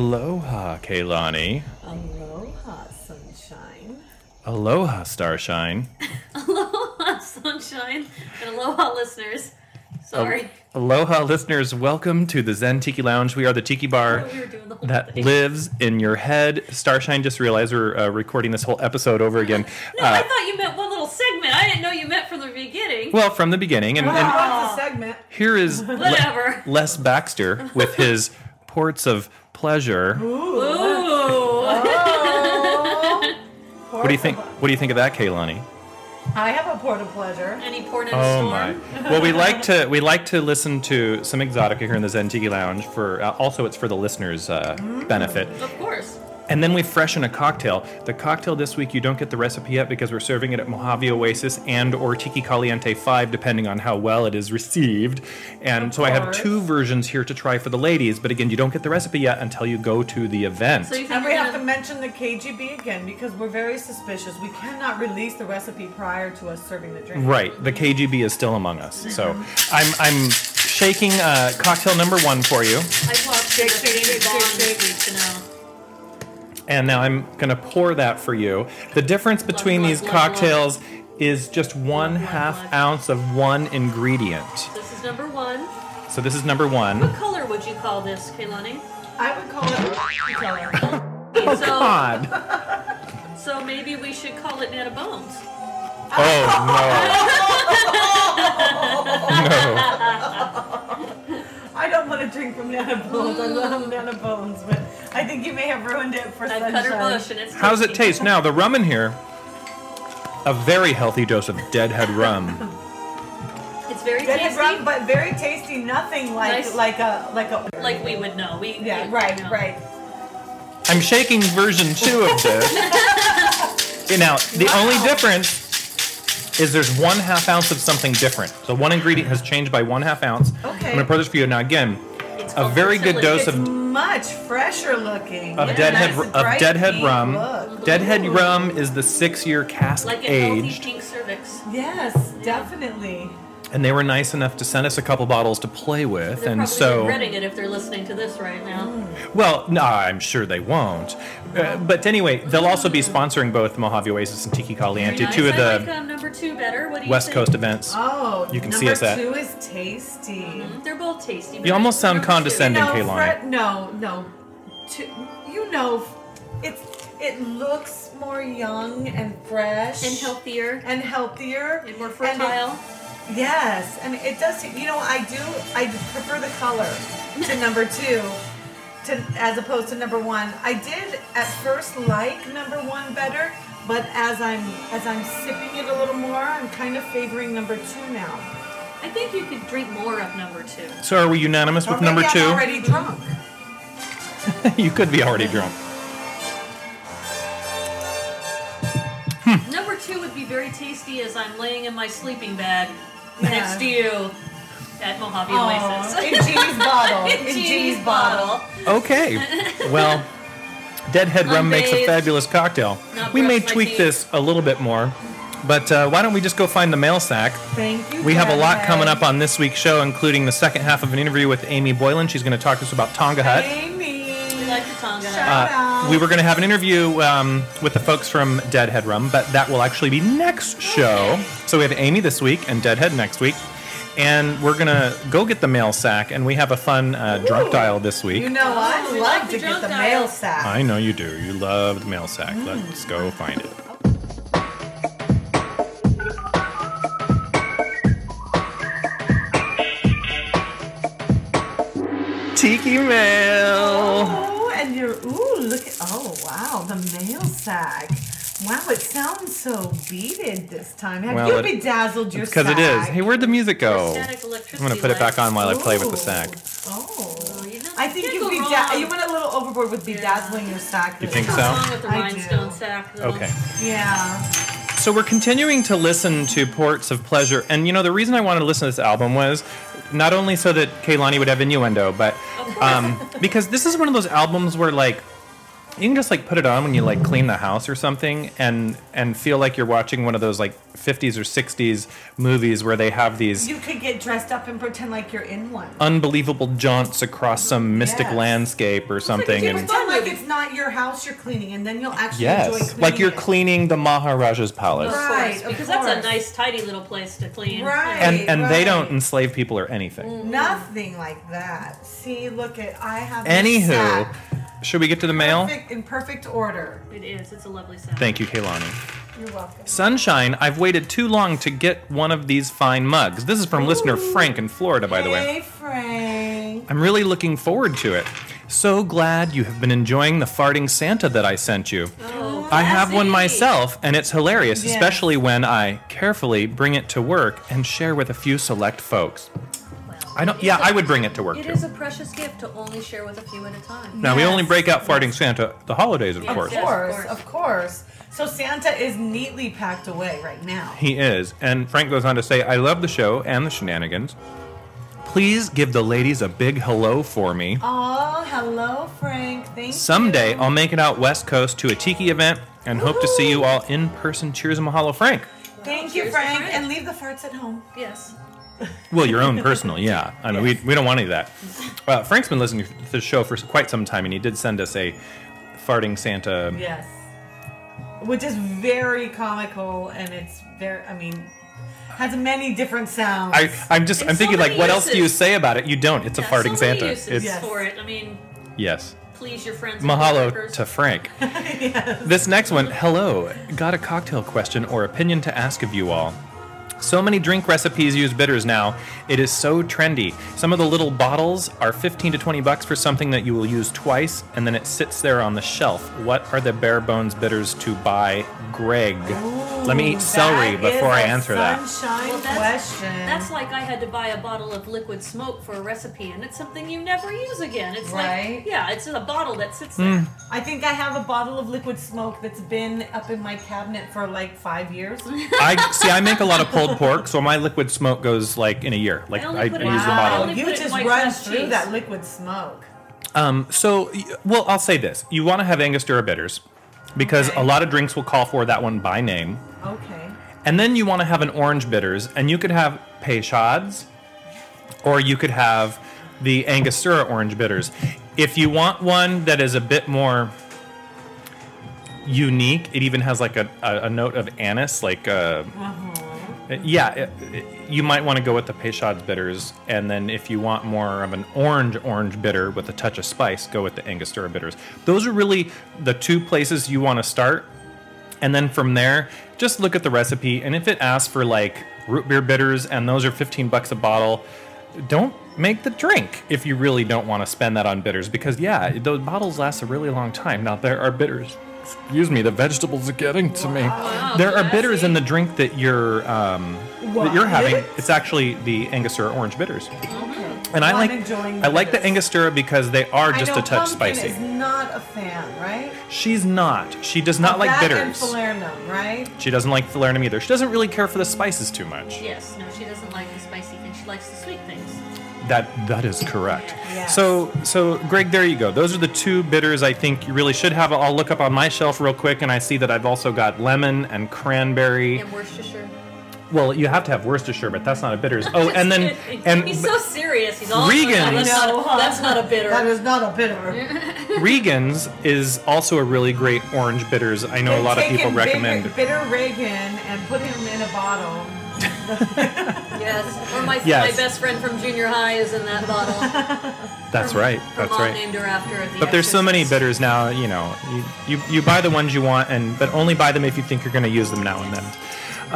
Aloha, Kaylani. Aloha, sunshine. Aloha, Starshine. Aloha, sunshine, and aloha, listeners. Sorry, Aloha, listeners. Welcome to the Zen Tiki Lounge. We are the tiki bar we the that thing. lives in your head. Starshine just realized we're uh, recording this whole episode over again. No, I Uh, thought you meant one little segment. I didn't know you meant from the beginning. well, from the beginning. And, and What's the segment? here is Le- Les Baxter with his ports of pleasure. Ooh. What do you think? What do you think of that, Kaylani? I have a port of pleasure. And he poured in a Oh storm. my! Well, we like to we like to listen to some exotica here in the Zentiki Lounge. For uh, also, it's for the listeners' uh, benefit. Of course. And then we freshen a cocktail. The cocktail this week, you don't get the recipe yet because we're serving it at Mojave Oasis and or Tiki Caliente 5, depending on how well it is received. And Of so I have two versions here to try for the ladies, but again, you don't get the recipe yet until you go to the event. So you think And we you're have to mention the KGB again because we're very suspicious. We cannot release the recipe prior to us serving the drink. Right, the KGB is still among us. So I'm, I'm shaking uh, cocktail number one for you. I watched Shake, the shake, James shake, Bond shake, movie to know. And now I'm going to pour that for you. The difference between glug, these glug, cocktails is just one Glug, glug, half glug. ounce of one ingredient. This is number one. So this is number one. What color would you call this, Kaylani? I would call it color. Oh, so, God. so maybe we should call it Nana Bones. Oh, no. I don't want to drink from Nana Bones. I love Nana Bones, but I think you may have ruined it for I've cut her bush and it's How's it taste? Now, the rum in here, a very healthy dose of deadhead rum. It's very Deadhead tasty. rum, but very tasty. Nothing like Nice. like a like a. like we would know. We yeah, we- right, know. right. I'm shaking version two of this. Okay, now, the only difference is there's one half ounce of something different. So one ingredient has changed by one half ounce. Okay. I'm going to pour this for you. Now, again, It's a very good dose It's of much fresher looking. of Yeah, deadhead nice of deadhead rum. look. Deadhead rum is the six-year cask like a healthy aged, pink cervix. Yes, definitely. And they were nice enough to send us a couple bottles to play with, They're and probably so regretting it if they're listening to this right now. well, no, I'm sure they won't. Uh, but anyway, they'll also be sponsoring both Mojave Oasis and Tiki Very Caliente, nice. two of the like um, number two better. What do you West think? Coast events. Oh, You can number see us at- two is tasty. Mm, They're both tasty. You almost sound number two- condescending. no, Kaylani. No, no. Two, you know, it's it looks more young and fresh and healthier and healthier and more it- fertile. Yes, and it does. You know, I do. I prefer the color to number two, to as opposed to number one. I did at first like number one better, but as I'm as I'm sipping it a little more, I'm kind of favoring number two now. I think you could drink more of number two. So are we unanimous with Or maybe number I'm two? already drunk. you could be already drunk. Number two would be very tasty as I'm laying in my sleeping bag Yeah. Next to you at Mojave Oh, Oasis. in Jeannie's bottle. In In Jeannie's Jeannie's bottle. Okay. Well, Deadhead Rum makes a fabulous cocktail. Not We may tweak teeth. this a little bit more, but uh, why don't we just go find the mail sack? Thank you. We have a lot coming up on this week's show, including the second half of an interview with Amy Boylan. She's going to talk to us about Tonga Hut. Amy. We like the Uh, we were going to have an interview um, with the folks from Deadhead Rum, but that will actually be next show. Okay. So we have Amy this week and Deadhead next week. And we're going to go get the mail sack, and we have a fun uh, drunk Ooh. dial this week. You know, I Oh, love like to the get the drunk mail sack. I know you do. You love the mail sack. Mm. Let's go find it. Tiki mail. Oh, and you're ooh, look at oh wow, the mail sack. Wow, it sounds so beaded this time. Have Well, you it- bedazzled your sack. Because it is. Hey, where'd the music go? I'm going to put it back on while I play with the sack. Oh. You know, I think you go beda- you went a little overboard with bedazzling your sack. You think so? time. wrong with the I rhinestone do. sack? Though? Okay. Yeah. So we're continuing to listen to Ports of Pleasure. And you know, the reason I wanted to listen to this album was not only so that Kaylani would have innuendo, but um, because this is one of those albums where, like, You can just like put it on when you like clean the house or something, and and feel like you're watching one of those like 50s or 60s movies where they have these You could get dressed up and pretend like you're in one. unbelievable jaunts across some mystic Yes. landscape or something. James and Pretend like it's not your house you're cleaning, and then you'll actually enjoy yes, cleaning like you're it. cleaning the Maharaja's palace. Right, of because that's a course. nice, tidy little place to clean. Right. And and they don't enslave people or anything. Mm. Nothing like that. See, look at I have. this Anywho, sack. Should we get to the mail? Perfect, in perfect order. It is. It's a lovely sound. Thank you, Kaylani. You're welcome. Sunshine, I've waited too long to get one of these fine mugs. This is from listener Frank in Florida, by the way. Hey, Frank. I'm really looking forward to it. So glad you have been enjoying the farting Santa that I sent you. Oh, I have one myself, and it's hilarious, Yes. especially when I carefully bring it to work and share with a few select folks. Well, I don't. Yeah, is a- I would bring it to work It too. is a precious gift to only share with a few at a time. Now we only Yes. break out farting Santa the holidays, of Yes. course. Of course, course. of course. So Santa is neatly packed away right now. He is. And Frank goes on to say, I love the show and the shenanigans. Please give the ladies a big hello for me. Oh, hello, Frank. Thank you. Someday you. I'll make it out West Coast to a tiki event and hope to see you all in person. Cheers and mahalo, Frank. Thank you, Cheers to Frank, Frank. and leave the farts at home. Yes. Well, your own personal, yeah. I mean, we, we don't want any of that. Uh, Frank's been listening to the show for quite some time, and he did send us a farting Santa. Yes. Which is very comical, and it's very. I mean, has many different sounds. I, I'm just, And I'm so thinking, like, many what else do you say about it? You don't. It's a farting so Santa. uses It's Yes. for it. I mean, yes. please your friends. Mahalo to Frank. This next one, hello. Got a cocktail question or opinion to ask of you all. So many drink recipes use bitters now. It is so trendy. Some of the little bottles are 15 to 20 bucks for something that you will use twice and then it sits there on the shelf. What are the bare bones bitters to buy, Greg? Let me eat celery before I answer that. Sunshine Well, that's, question. that's like I had to buy a bottle of liquid smoke for a recipe, and it's something you never use again. It's Right. like, yeah, it's a bottle that sits Hmm. there. I think I have a bottle of liquid smoke that's been up in my cabinet for like five years. I see I make a lot of pulled pork, so my liquid smoke goes like in a year. Like I only I, I put use it- the Wow. bottle. only you put it in just white run crust through cheese. that liquid smoke. Um, so, y- well, I'll say this: you want to have Angostura bitters because Okay. a lot of drinks will call for that one by name, Okay. and then you want to have an orange bitters, and you could have Peychaud's, or you could have the Angostura orange bitters. If you want one that is a bit more unique, it even has like a, a, a note of anise, like uh, Uh, yeah, it, it- you might want to go with the Peychaud's bitters, and then if you want more of an orange orange bitter with a touch of spice, go with the Angostura bitters. Those are really the two places you want to start, and then from there, just look at the recipe, and if it asks for like root beer bitters, and those are 15 bucks a bottle, don't make the drink if you really don't want to spend that on bitters, because yeah, those bottles last a really long time. Now there are bitters. Excuse me, the vegetables are getting to me. there are bitters in the drink that you're um, that you're having. It's actually the Angostura orange bitters, and I Well, like I'm I like the. Angostura because they are I just know a touch spicy. is not a fan, right? She's not. She does not like that bitters. and falernum, right? She doesn't like falernum either. She doesn't really care for the spices too much. Yes, no, she doesn't like the spicy things. She likes the sweet things. That that is correct. Yes. So so Greg, there you go. Those are the two bitters I think you really should have. I'll look up on my shelf real quick, and I see that I've also got lemon and cranberry. And Worcestershire. Well, you have to have Worcestershire, but that's not a bitters. Oh, and then and he's so serious. He's all Regan's- That's, No, not, that's not a bitter. That is not a bitter. Regan's is also a really great orange bitters. I know a lot of people bitter- recommend. bitter Regan and put him in a bottle. yes. Or my, Yes. my best friend from junior high is in that bottle. That's right. Her That's right. named her after the But there's so many bitters now, you know. You, you, you buy the ones you want, and but only buy them if you think you're going to use them now and then.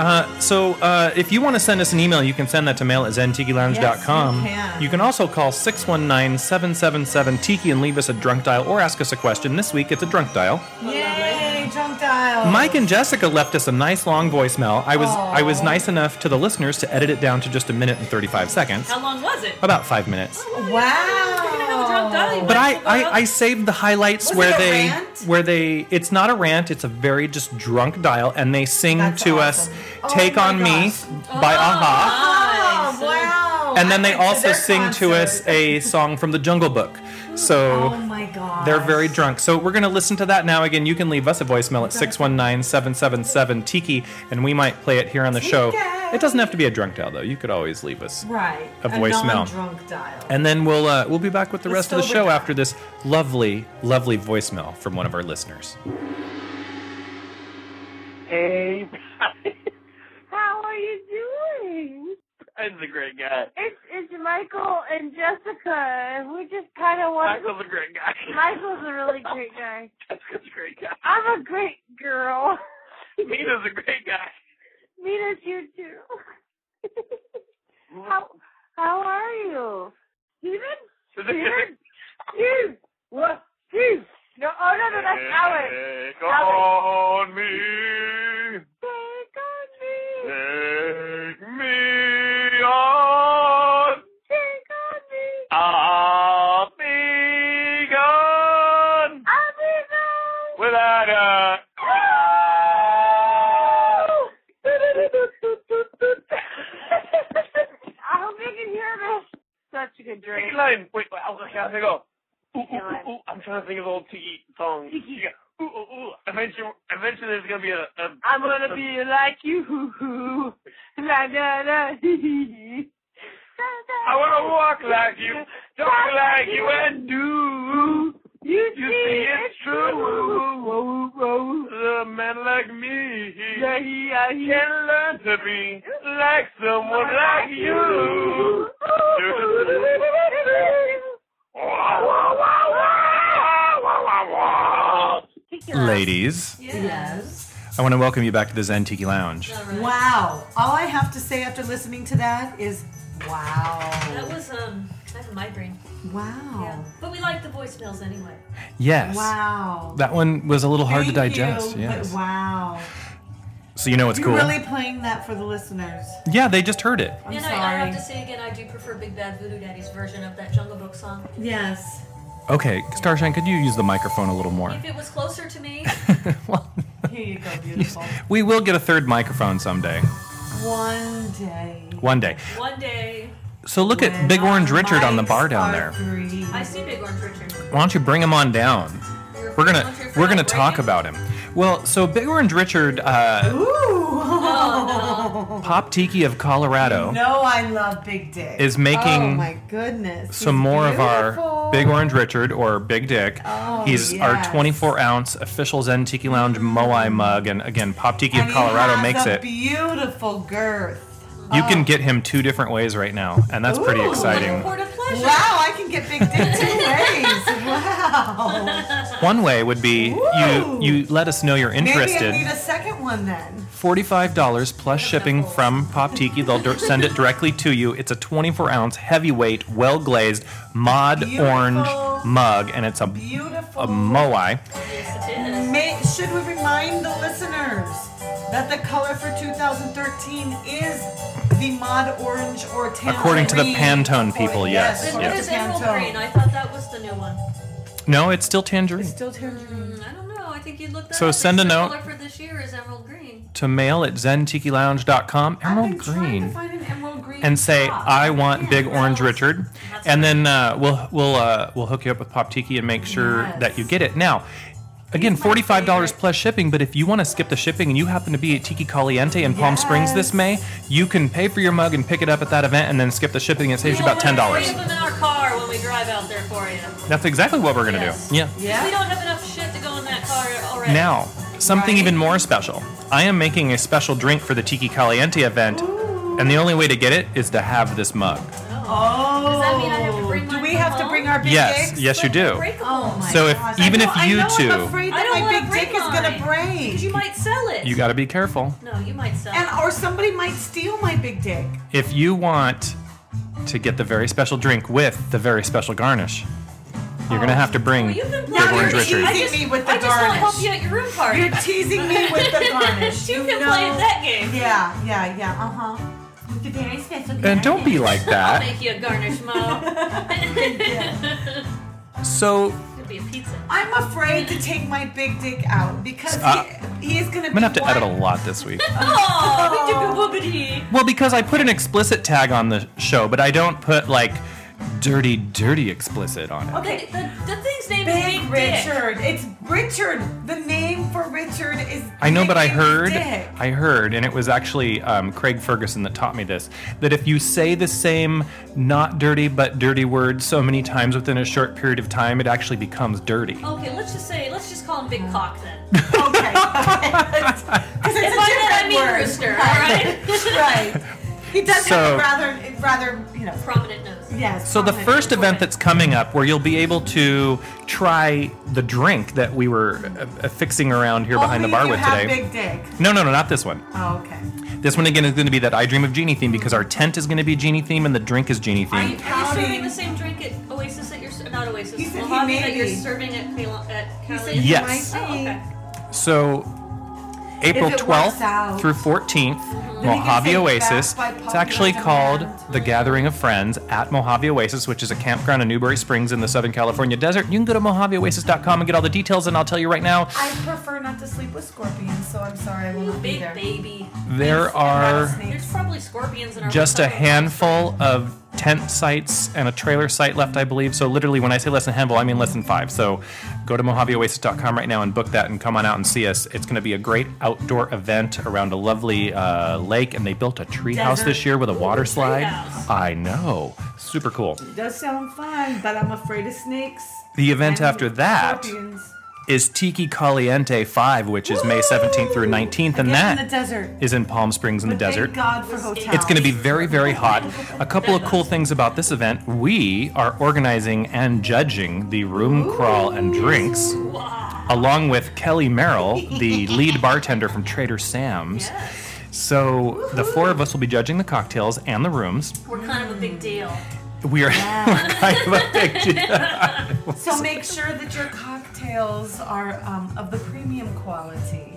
Uh, so uh, if you want to send us an email, you can send that to mail at zentikilounge.com. Yes, you can. you can also call 619-777-TIKI and leave us a drunk dial or ask us a question. This week it's a drunk dial. Yay, drunk dial. Mike and Jessica left us a nice long voicemail. I was I was nice enough to the listeners to edit it down to just a minute and 35 seconds. How long was it? About five minutes. Wow. You're gonna have a drunk dial. But I, I, I saved the highlights Was where they rant? where they it's not a rant, it's a very just drunk dial and they sing That's to awesome. us Oh Take my on Me gosh. by a-ha. Oh, Nice. wow. and then I they also their sing to us a song from the Jungle Book. So Oh my god. they're very drunk. So we're going to listen to that now. Again, you can leave us a voicemail at 619 777 Tiki, and we might play it here on the show. It doesn't have to be a drunk dial, though. You could always leave us. right. a voicemail. non-drunk dial. And then we'll uh, we'll be back with the The rest of the show dial. after this lovely, lovely voicemail from one of our listeners. Hey, how are you doing? He's a great guy. It's it's Michael and Jessica, and we just kind of want. Michael's a great guy. Michael's a really great guy. Jessica's a great guy. I'm a great girl. Mina's a great guy. Mina's here too. how how are you, Steven? Steven? Steve. What? Steve. No, oh no, no, that's Alex. Take on me. Take on me. Take me on. Take on me. I'll be gone I'll be gone. without a. Uh, I hope you can hear this. Such a good drink. Wait, wait, I was like, I go. Ooh, ooh, Tiki line. ooh, ooh. I'm trying to think of the old Tiki song. Tiki. Yeah. Ooh, ooh, ooh. Eventually, eventually there's gonna be a. a I'm gonna be like you. La, la, la, hee, hee. I wanna walk like you, talk like you, and do. You You see, see, it's true. true. Whoa, whoa. A man like me Yeah, yeah, can learn to be like someone like you. Ladies, Yes. I want to welcome you back to the Zen Tiki Lounge. All right. Wow. All I have to say after listening to that is wow. That was um, I have a migraine. Wow. Yeah, but we like the voicemails anyway. Yes. Wow. That one was a little hard to digest. you, Yes. But wow. So you know what's You're cool? really playing that for the listeners. Yeah, they just heard it. I'm and sorry. I, I have to say again, I do prefer Big Bad Voodoo Daddy's version of that Jungle Book song. Yes. Okay, Starshine, could you use the microphone a little more? If it was closer to me, well, Here you go, beautiful. we will get a third microphone someday. One day. One day. one day So look at Big Orange Richard on the bar down there. free. I see Big Orange Richard. Why don't you bring him on down? We're gonna we're gonna talk about him. Well, so Big Orange Richard, uh, Ooh. Oh, Pop Tiki of Colorado, No, I love Big Dick. is making Oh my goodness. some He's more of our. Big Orange Richard or Big Dick. Oh, He's yes. our 24 ounce official Zen Tiki Lounge Moai mug, and again, Pop Tiki And of he Colorado has makes a it. Beautiful girth. You Oh. can get him two different ways right now, and that's pretty Ooh. exciting. Port. Wow, I can get Big Dick two ways. Wow. One way would be you Ooh. you let us know you're Maybe I interested. need a second one then. Forty-five dollars plus shipping from Pop Tiki. They'll dir- send it directly to you. It's a 24 ounce heavyweight, well glazed mod Beautiful. orange mug, and it's a Beautiful. a moai. Yes, it is. May, should we remind the listeners that the color for 2013 is the mod orange or tangerine? According to the Pantone people, yes, It according is emerald Pantone. green. I thought that was the new one. No, it's still tangerine. It's still tangerine. Mm, I don't know. I think you looked that So up. send a note. color for this year is emerald green. To mail at zentikilounge.com, I've emerald been trying green, find an emerald green and say top. I want Yeah. Big Orange Richard, That's and then uh, we'll we'll uh, we'll hook you up with Pop Tiki and make sure Yes. that you get it. Now, again, forty-five dollars plus shipping. But if you want to skip the shipping and you happen to be at Tiki Caliente in Palm Springs this May, you can pay for your mug and pick it up at that event, and then skip the shipping. It saves you about ten dollars. Them in our car when we drive out there for you. That's exactly what we're gonna Yes. do. Yeah. Yeah. We don't have enough shit to go in that car already. Now, something Right. even more special. I am making a special drink for the Tiki Caliente event, and the only way to get it is to have this mug. Oh. Does that mean I have to bring Do we have to bring our big Yes, dicks? yes, you do. Oh my So if- gosh. even I if know- you I know two- I'm afraid I that don't my wanna big bring dick is gonna mine. break. Because you might sell it. You got to be careful. No, you might sell and or somebody might steal my big dick. If you want to get the very special drink with the very special garnish, you're gonna have to bring Well, you can play Big Now Orange Richard. I teasing just, me with the I just want to garnish. help you at your room party. You're teasing me with the garnish. You can know? play that game. Yeah, yeah, yeah. Uh huh. With the very special. And don't be like I'll that. make you a garnish, Mo. So It'll be a pizza. I'm afraid to take my big dick out because Uh, he- he is gonna. I'm gonna have to edit a lot this week. Oh, Well, because I put an explicit tag on the show, but I don't put like dirty, dirty explicit on it. Okay. The, the, the thing's name Big is Big Dick. Richard. It's Richard. The name for Richard is. I know, but I heard, Dick. I heard, and it was actually um, Craig Ferguson that taught me this. That if you say the same not dirty but dirty word so many times within a short period of time, it actually becomes dirty. Okay, let's just say, let's just call him Big Cock then. Okay. Because it's If a by I mean word. rooster, all right? right. He does So- have a rather, rather, you know. Prominent nose. Yes. So the first event that's coming up, where you'll be able to try the drink that we were uh, fixing around here behind the bar you with have today. Big dick. No, no, no, not this one. Oh, okay. This one again is going to be that I Dream of Genie theme because our tent is going to be Genie theme and the drink is Genie Are you theme. Are you pouting? serving the same drink at Oasis that you're not Oasis? He said he Mojave may that you're be. serving at Kayla, at He said he Yes. might Oh, okay. So April 12th through 14th, Then you Mojave Oasis. It's actually called. The Gathering of Friends at Mojave Oasis, which is a campground in Newberry Springs in the Southern California desert. You can go to mojaveoasis.com and get all the details, and I'll tell you right now, I prefer not to sleep with scorpions, so I'm sorry I will not be big there. baby. there are There's probably scorpions in our just a handful of tent sites and a trailer site left, I believe. So literally, when I say less than handful, I mean less than five. So go to mojaveoasis.com right now and book that and come on out and see us. It's going to be a great outdoor event around a lovely uh, lake, and they built a treehouse Desert. this year with a water slide. I know, super cool. It does sound fun, but I'm afraid of snakes. The event and after that Scorpions. Is Tiki Caliente 5, which is May 17th through 19th, and Again that in the desert. is in Palm Springs in the desert. Thank God for hotels. It's going to be very, very hot. A couple of cool things about this event we are organizing and judging the room crawl and drinks, along with Kelly Merrill, the lead bartender from Trader Sam's. So the four of us will be judging the cocktails and the rooms. We're kind of a big deal. We are we're kind of a big. So make sure that your cocktails are um, of the premium quality.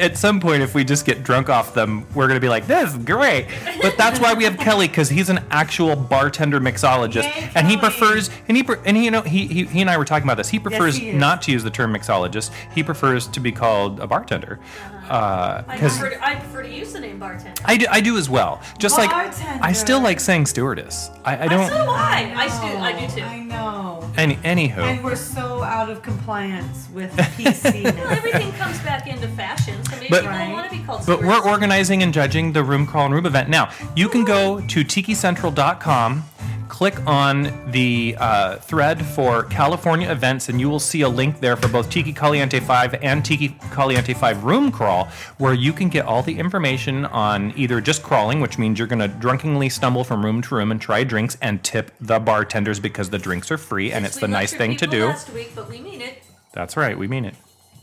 At some point, if we just get drunk off them, we're going to be like, this is great. But that's why we have Kelly, because he's an actual bartender mixologist. Yay, and he prefers, and he, and he, you know, he, he, he and I were talking about this. He prefers he not to use the term mixologist. He prefers to be called a bartender. I Uh, because prefer, to, I prefer to use the name bartender. I do, I do as well. Just like, I still like saying stewardess. I, I don't, so do I. I, stu- I do oh. too. I know. any, anywho. And we're so out of compliance with PC. Well, everything comes back into fashion, so maybe But- we Right. don't want to be called But we're organizing and judging the Room Crawl and Room event. Now, you can go to tikicentral.com, click on the uh, thread for California events, and you will see a link there for both Tiki Caliente 5 and Tiki Caliente 5 Room Crawl, where you can get all the information on either just crawling, which means you're going to drunkenly stumble from room to room and try drinks and tip the bartenders because the drinks are free and it's the nice thing to do. Last week, but we mean it. That's right, we mean it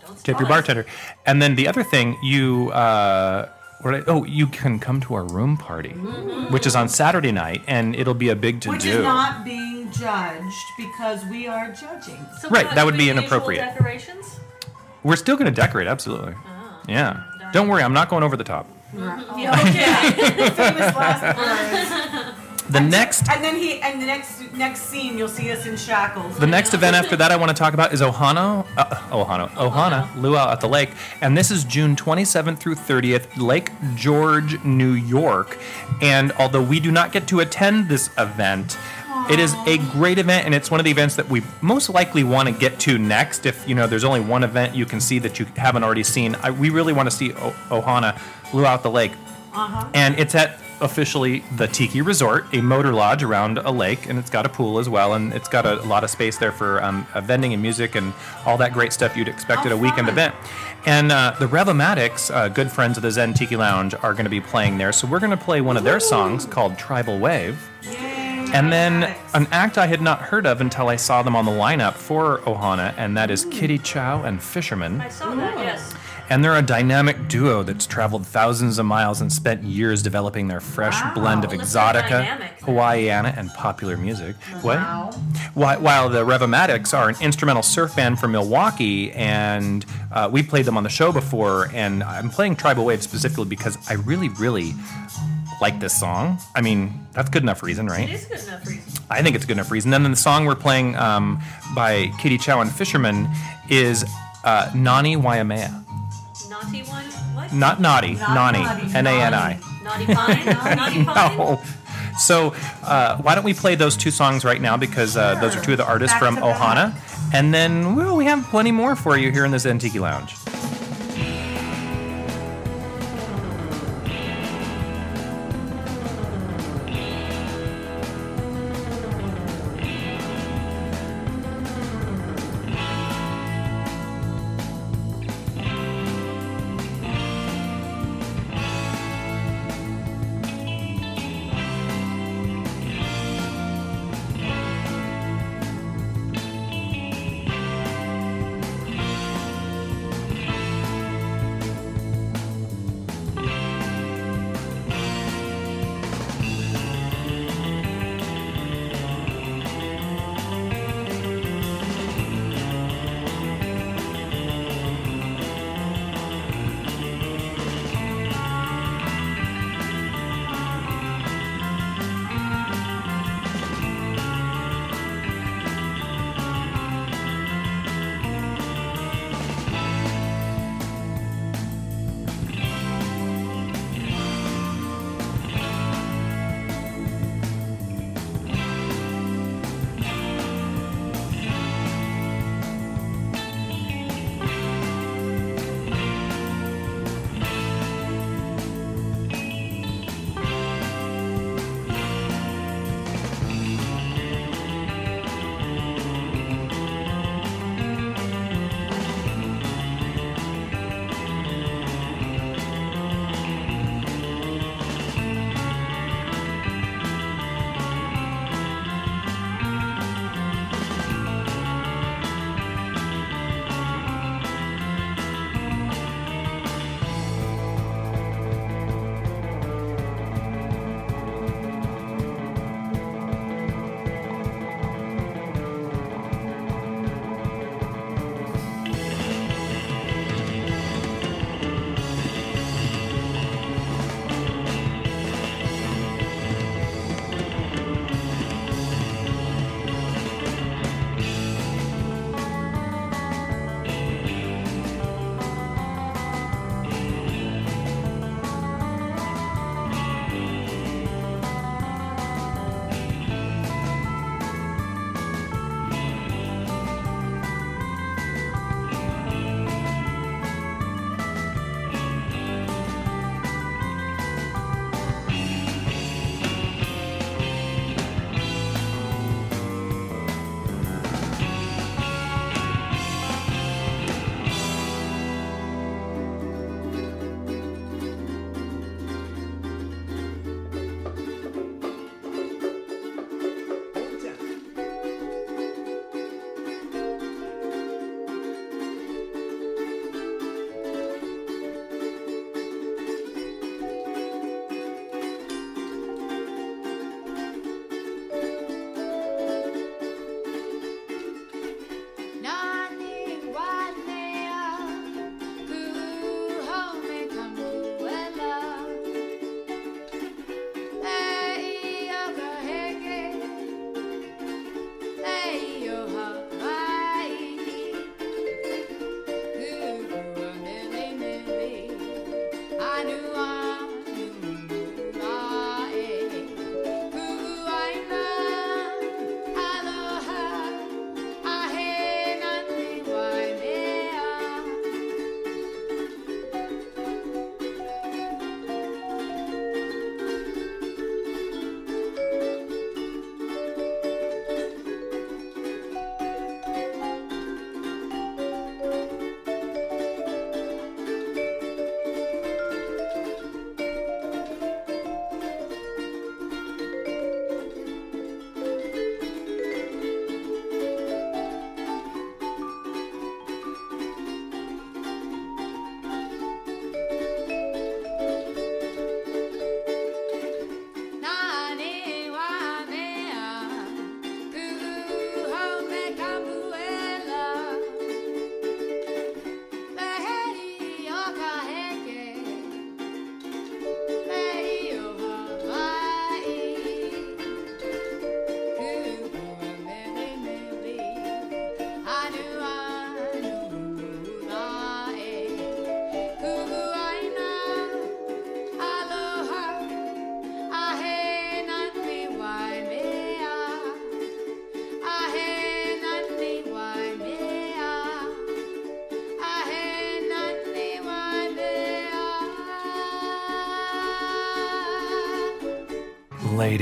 Don't tip your bartender. And then the other thing, you uh, what I, oh, you can come to our room party, mm-hmm. which is on Saturday night, and it'll be a big to Which do. Which is not being judged because we are judging. So Right, we're that would be inappropriate. Decorations. We're still going to decorate, absolutely. Oh. Yeah. Don't worry, I'm not going over the top. Yeah, okay. Famous last words. The next And then he and the next next scene you'll see us in shackles. The next event after that I want to talk about is Ohana, uh, Ohana, Ohana Luau at the lake, and this is June 27th through 30th, Lake George, New York. And although we do not get to attend this event, it is a great event, and it's one of the events that we most likely want to get to next. If you know, there's only one event you can see that you haven't already seen. I, we really want to see o- Ohana Luau at the lake, and it's at officially the Tiki Resort, a motor lodge around a lake, and it's got a pool as well, and it's got a lot of space there for um, uh, vending and music and all that great stuff you'd expect at Oh, a weekend event. And uh, the Revomatics, uh, good friends of the Zen Tiki Lounge, are going to be playing there. So we're going to play one of their songs called Tribal Wave. And then an act I had not heard of until I saw them on the lineup for Ohana, and that is Kitty Chow and Fisherman. I saw that. Yes. And they're a dynamic duo that's traveled thousands of miles and spent years developing their fresh Wow. blend of Well, exotica. Hawaiiana, and popular music. Wow. What? While the Revomatics are an instrumental surf band from Milwaukee, and uh, we played them on the show before, and I'm playing Tribal Wave specifically because I really, really like this song. I mean, that's good enough reason, right? It is good enough reason. I think it's a good enough reason. And then the song we're playing um, by Kitty Chow and Fisherman is uh, Nani Waimea. Naughty one? What? Not naughty, Not Nani, naughty, N A N I. Naughty pine? naughty pine? No. So, uh, why don't we play those two songs right now because uh, those are two of the artists Back from to. Ohana, and then well, we have plenty more for you here in this Zen Tiki Lounge.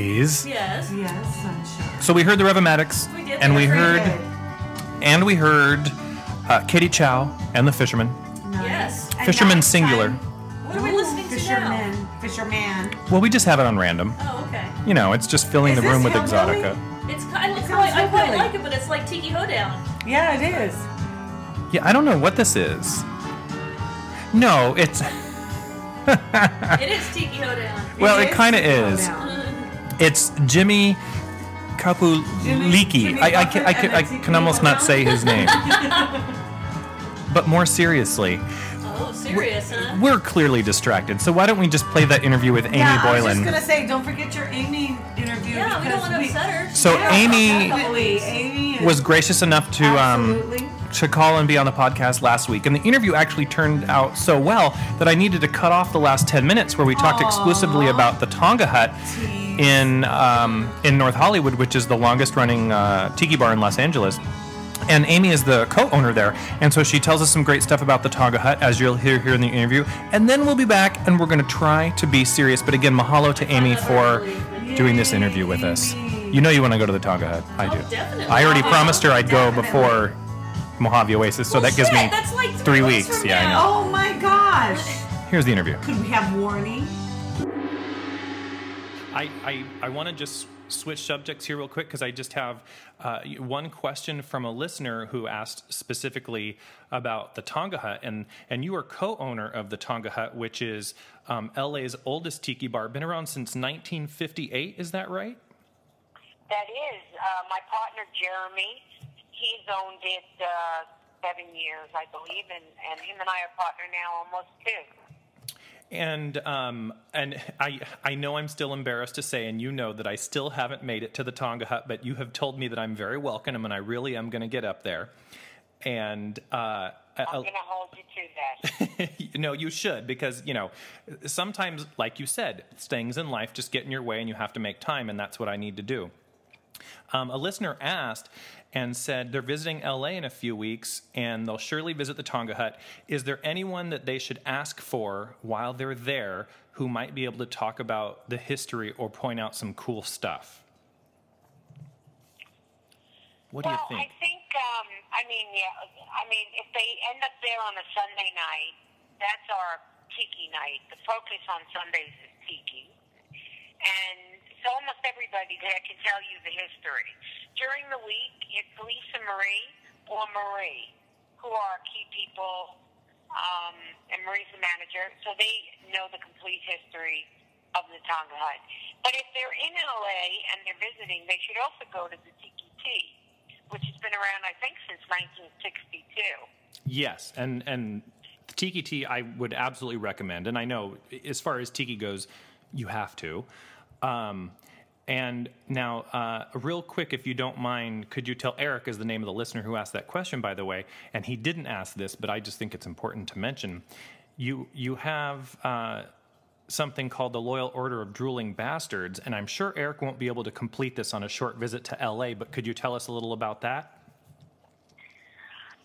Ladies. Yes. Yes, sunshine. So we heard the Revomatics, We did. and we heard, and we heard uh, Katie Chow and the Fisherman. Yes. Fisherman singular. time- What are we Ooh, listening to now? Fisherman. Fisherman. Well, we just have it on random. Oh, okay. You know, it's just filling Is the room with this hillbilly? Exotica. It's kind of sounds quite, I quite hillbilly. like it, but it's like Tiki Hoedown. Yeah, it is. Yeah, I don't know what this is. No, it's It is Tiki Hoedown. well, it kind of Tiki is. Hoedown. It's Jimmy Kapuliki. Jimmy I, I, can, I, can, I can almost not say his name. but more seriously, Oh, serious, huh? we're clearly distracted. So why don't we just play that interview with Amy yeah, I was just gonna say, don't forget your Amy interview. Yeah, we don't want to upset her. So Yeah, Amy definitely. Amy was gracious enough to um, to call and be on the podcast last week, and the interview actually turned out so well that I needed to cut off the last ten minutes where we talked Aw. exclusively about the Tonga Hut Tease. In um, in North Hollywood, which is the longest running uh, tiki bar in Los Angeles. And Amy is the co-owner there, and so she tells us some great stuff about the Tonga Hut, as you'll hear here in the interview. And then we'll be back, and we're going to try to be serious. But again, mahalo to Amy for doing this interview with us. You know you want to go to the Tonga Hut. I do. Oh. I already promised her I'd go before Mojave Oasis, so Well, that gives shit, me like three three weeks. Yeah, I know. Oh my gosh! Here's the interview. Could we have warning? I, I, I want to just switch subjects here real quick because I just have uh, one question from a listener who asked specifically about the Tonga Hut, and and you are co-owner of the Tonga Hut, which is um, LA's oldest tiki bar, been around since 1958. Is that right? That is uh, my partner Jeremy. He's owned it uh, seven years, I believe, and, and him and I are partner now almost two. And um, and I I know I'm still embarrassed to say, and you know that I still haven't made it to the Tonga Hut, but you have told me that I'm very welcome, and I really am going to get up there. And uh, I'm going to hold you to that. no, you should because you know sometimes, like you said, things in life just get in your way, and you have to make time, and that's what I need to do. Um, a listener asked and said they're visiting LA in a few weeks and they'll surely visit the Tonga Hut. Is there anyone that they should ask for while they're there who might be able to talk about the history or point out some cool stuff? What do well, you think? I think, um, I mean, yeah, I mean, if they end up there on a Sunday night, that's our tiki night. The focus on Sundays is tiki. And so almost everybody there can tell you the history. During the week, it's Lisa Marie or Marie, who are key people, um, and Marie's the manager, so they know the complete history of the Tonga Hut. But if they're in LA and they're visiting, they should also go to the Tiki Tea, which has been around, I think, since 1962. Yes, and and Tiki-Ti I would absolutely recommend, and I know as far as tiki goes, you have to. Um, and now, uh, real quick, if you don't mind, could you tell Eric is the name of the listener who asked that question, by the way, and he didn't ask this, but I just think it's important to mention. You you have uh, something called the Loyal Order of Drooling Bastards, and I'm sure Eric won't be able to complete this on a short visit to LA, but could you tell us a little about that?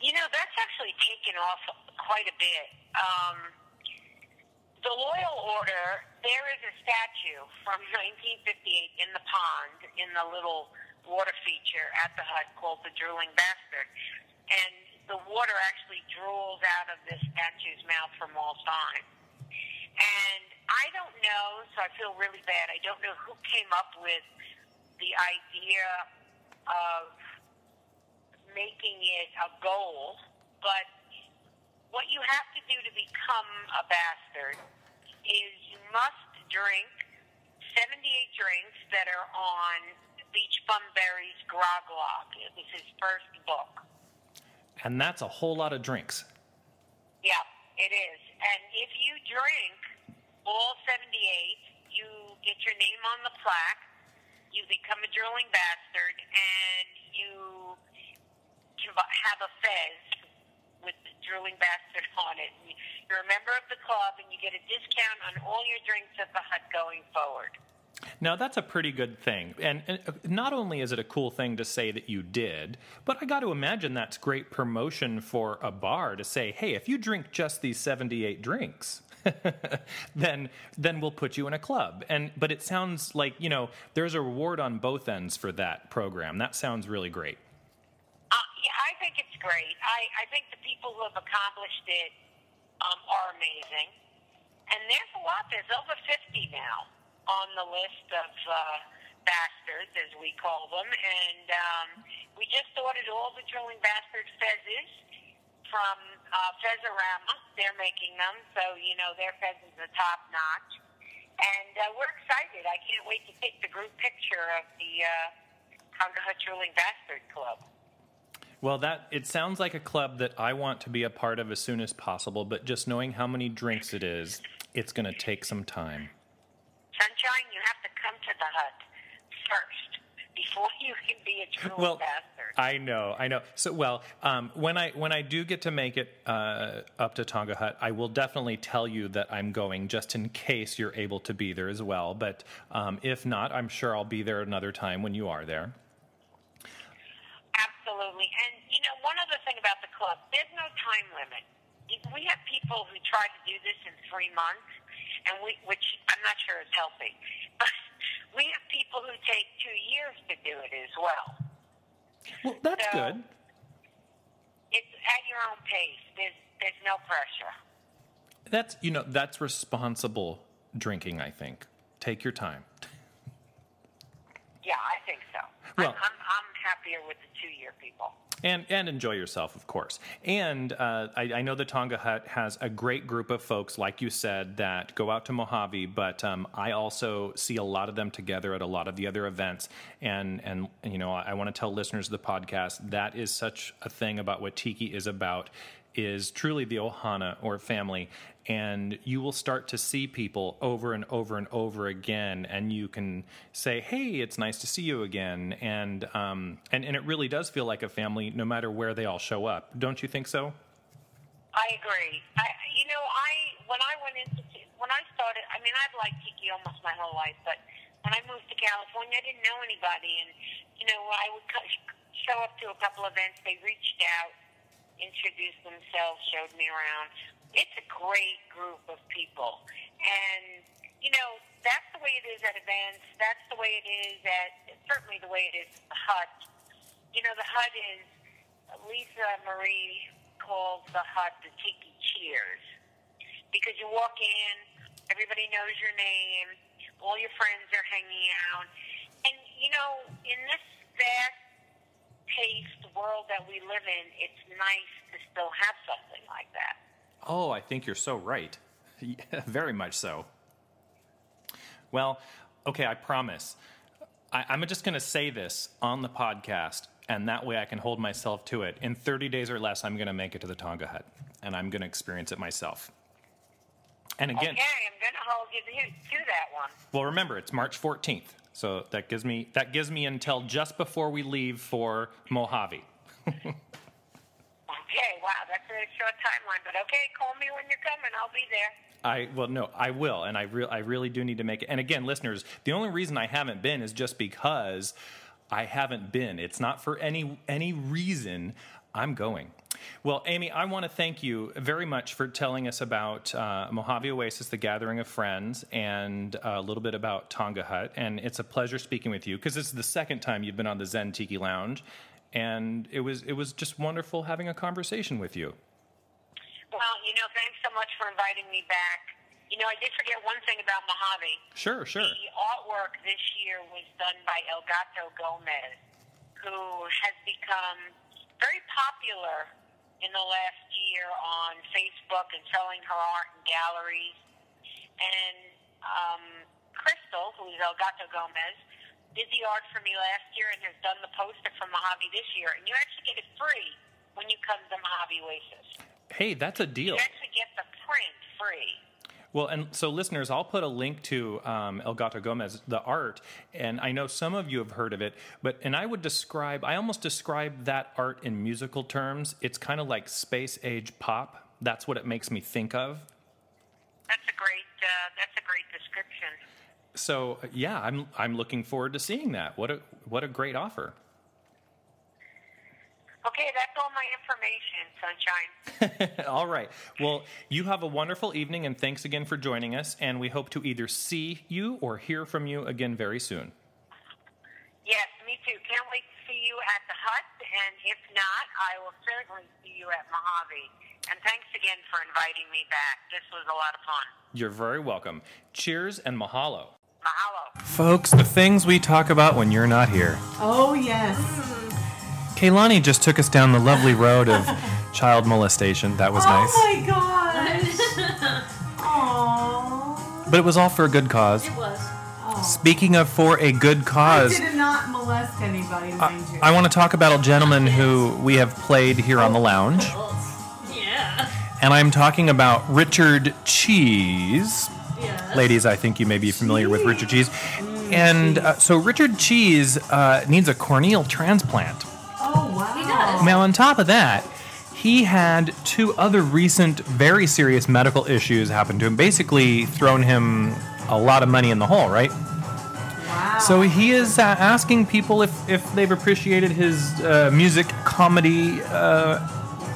You know, that's actually taken off quite a bit. Um, the Loyal Order, there is a statue from 1958 in the pond in the little water feature at the hut called the Drooling Bastard. And the water actually drools out of this statue's mouth from all time. And I don't know, so I feel really bad. I don't know who came up with the idea of making it a goal, but what you have to do to become a bastard is you must drink 78 drinks that are on Beach Bum Berry's Grog It was his first book. And that's a whole lot of drinks. Yeah, it is. And if you drink all 78, you get your name on the plaque, you become a drooling bastard, and you have a fez with the drooling bastard on it. You're a member of the club, and you get a discount on all your drinks at the hut going forward. Now that's a pretty good thing, and, and uh, not only is it a cool thing to say that you did, but I got to imagine that's great promotion for a bar to say, "Hey, if you drink just these seventy-eight drinks." then then we'll put you in a club. And but it sounds like you know there's a reward on both ends for that program. That sounds really great. Uh, yeah, I think it's great. I, I think the people who have accomplished it um, are amazing. And there's a lot. There's over 50 now on the list of uh, bastards, as we call them. And um, we just ordered all the Drooling Bastard fezzes from uh, Fezzorama. They're making them, so, you know, their fezzes are top notch. And uh, we're excited. I can't wait to take the group picture of the uh, Tonga Hut Drooling Bastard Club. Well, that it sounds like a club that I want to be a part of as soon as possible. But just knowing how many drinks it is, it's going to take some time. Sunshine, you have to come to the hut first before you can be a true well, bastard. I know, I know. So, well, um, when I when I do get to make it uh, up to Tonga Hut, I will definitely tell you that I'm going, just in case you're able to be there as well. But um, if not, I'm sure I'll be there another time when you are there. Absolutely. And, you know, one other thing about the club, there's no time limit. We have people who try to do this in three months, and we, which I'm not sure is healthy. But we have people who take two years to do it as well. Well, that's So- good. It's at your own pace. There's, there's no pressure. That's you know that's responsible drinking. I think. Take your time. Yeah, I think so. Well- I'm, I'm, I'm happier with the two-year people. And and enjoy yourself, of course. And uh, I, I know the Tonga Hut has a great group of folks, like you said, that go out to Mojave. But um, I also see a lot of them together at a lot of the other events. And and you know, I, I want to tell listeners of the podcast that is such a thing about what Tiki is about is truly the ohana or family and you will start to see people over and over and over again and you can say hey it's nice to see you again and um, and, and it really does feel like a family no matter where they all show up don't you think so I agree. I, you know, I when I went into when I started, I mean, I've liked tiki almost my whole life, but when I moved to California, I didn't know anybody, and you know, I would show up to a couple events. They reached out, introduced themselves, showed me around. It's a great group of people, and you know, that's the way it is at events. That's the way it is at certainly the way it is at the hut. You know, the hut is Lisa Marie calls the hut the Tiki Cheers because you walk in, everybody knows your name, all your friends are hanging out, and you know, in this fast-paced world that we live in, it's nice to still have something like that. oh i think you're so right. Very much so. Well okay i promise. I, i'm just going to say this on the podcast and that way i can hold myself to it. In 30 days or less i'm going to make it to the tonga hut and i'm going to experience it myself and again Okay, I'm going to hold you to, that one. Well, remember it's March 14th, so that gives me that gives me until just before we leave for Mojave. Okay, wow, that's a short timeline, but okay, call me when you're coming. I'll be there. I well, no, I will, and I re- I really do need to make it. And again, listeners, the only reason I haven't been is just because I haven't been. It's not for any any reason. I'm going. Well, Amy, I want to thank you very much for telling us about uh, Mojave Oasis, the Gathering of Friends, and a little bit about Tonga Hut. And it's a pleasure speaking with you because this is the second time you've been on the Zen Tiki Lounge, and it was it was just wonderful having a conversation with you. Well, you know, thanks so much for inviting me back. You know, I did forget one thing about Mojave. Sure, sure. The artwork this year was done by El Gato Gomez, who has become very popular in the last year on Facebook and selling her art in galleries. And um, Crystal, who is El Gato Gomez, did the art for me last year and has done the poster for Mojave this year. And you actually get it free when you come to Mojave Oasis. Hey, that's a deal. You actually get the print free. Well, and so listeners, I'll put a link to um, El Gato Gomez, the art, and I know some of you have heard of it, but and I would describe, I almost describe that art in musical terms. It's kind of like space age pop. That's what it makes me think of. That's a great. Uh, that's a great description. So yeah, I'm I'm looking forward to seeing that. What a what a great offer. Okay, that's all my information, Sunshine. All right. Well, you have a wonderful evening, and thanks again for joining us. And we hope to either see you or hear from you again very soon. Yes, me too. Can't wait to see you at the hut, and if not, I will certainly see you at Mojave. And thanks again for inviting me back. This was a lot of fun. You're very welcome. Cheers and mahalo. Mahalo. Folks, the things we talk about when you're not here. Oh yes. Kaylani just took us down the lovely road of child molestation. That was nice. Oh my gosh. Aww. But it was all for a good cause. It was. Speaking of for a good cause, I did not molest anybody, mind you. I want to talk about a gentleman who we have played here on the lounge. Yeah. And I'm talking about Richard Cheese. Yeah. Ladies, I think you may be familiar with Richard Cheese. And uh, so Richard Cheese uh, needs a corneal transplant. Oh wow. Does. Now, on top of that, he had two other recent, very serious medical issues happen to him, basically thrown him a lot of money in the hole, right? Wow. So he is uh, asking people if, if they've appreciated his uh, music, comedy, uh,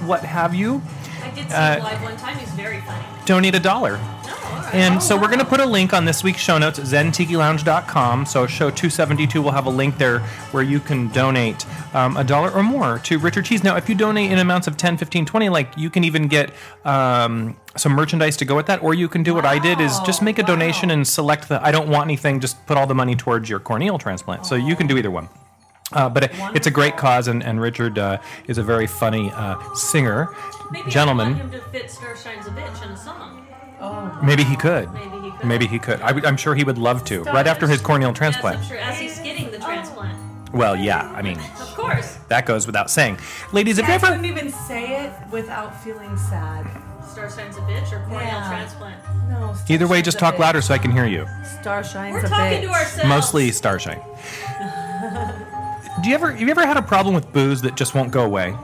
what have you. I did see Uh, him live one time. He's very funny. Donate a dollar. Oh, right. And so we're going to put a link on this week's show notes at zentikilounge.com. So show 272 will have a link there where you can donate um, a dollar or more to Richard Cheese. Now, if you donate in amounts of 10, 15, 20, like you can even get um, some merchandise to go with that. Or you can do what I did is just make a Wow, donation and select the I don't want anything, just put all the money towards your corneal transplant. So you can do either one. Uh, but it, it's a great cause, and, and Richard uh, is a very funny uh, singer, Maybe gentleman. I want him to fit Starshine's a bitch in a song. oh. Maybe he could. Maybe he could. Maybe he could. I, am sure he would love to. Right after his corneal transplant. Yes, I'm sure. As he's getting the transplant. Well, yeah. I mean, Of course. that goes without saying. Ladies, have you I ever? couldn't even say it without feeling sad. Starshine's a bitch or corneal Yeah. transplant. No. Either way, Starshine's just a talk bitch. louder so I can hear you. Star shines We're a talking bitch. to ourselves. Mostly Starshine. Do you ever? Have you ever had a problem with booze that just won't go away?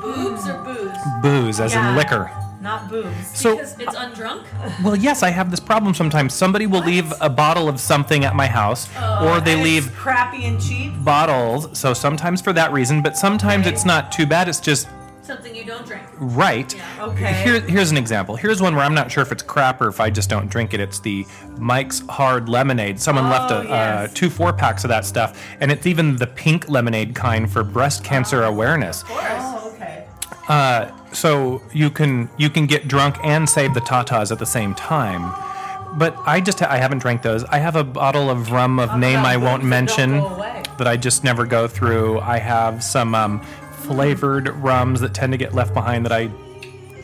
Boobs or booze? Booze, as Yeah. in liquor. Not booze. So, Because it's undrunk? well, yes, I have this problem sometimes. Somebody will leave a bottle of something at my house, or they And it's leave crappy and cheap. bottles. So sometimes for that reason, but sometimes it's not too bad. It's just Something you don't drink. right. Yeah. Okay. Here, here's an example. Here's one where I'm not sure if it's crap or if I just don't drink it. It's the Mike's Hard Lemonade. Someone left a Oh, yes. uh, two four packs of that stuff, and it's even the pink lemonade kind for breast cancer awareness. Of Oh, okay. Uh, so you can you can get drunk and save the tatas at the same time. But I just I haven't drank those. I have a bottle of rum of name I won't mention don't go away? that I just never go through. I have some um, flavored rums that tend to get left behind that I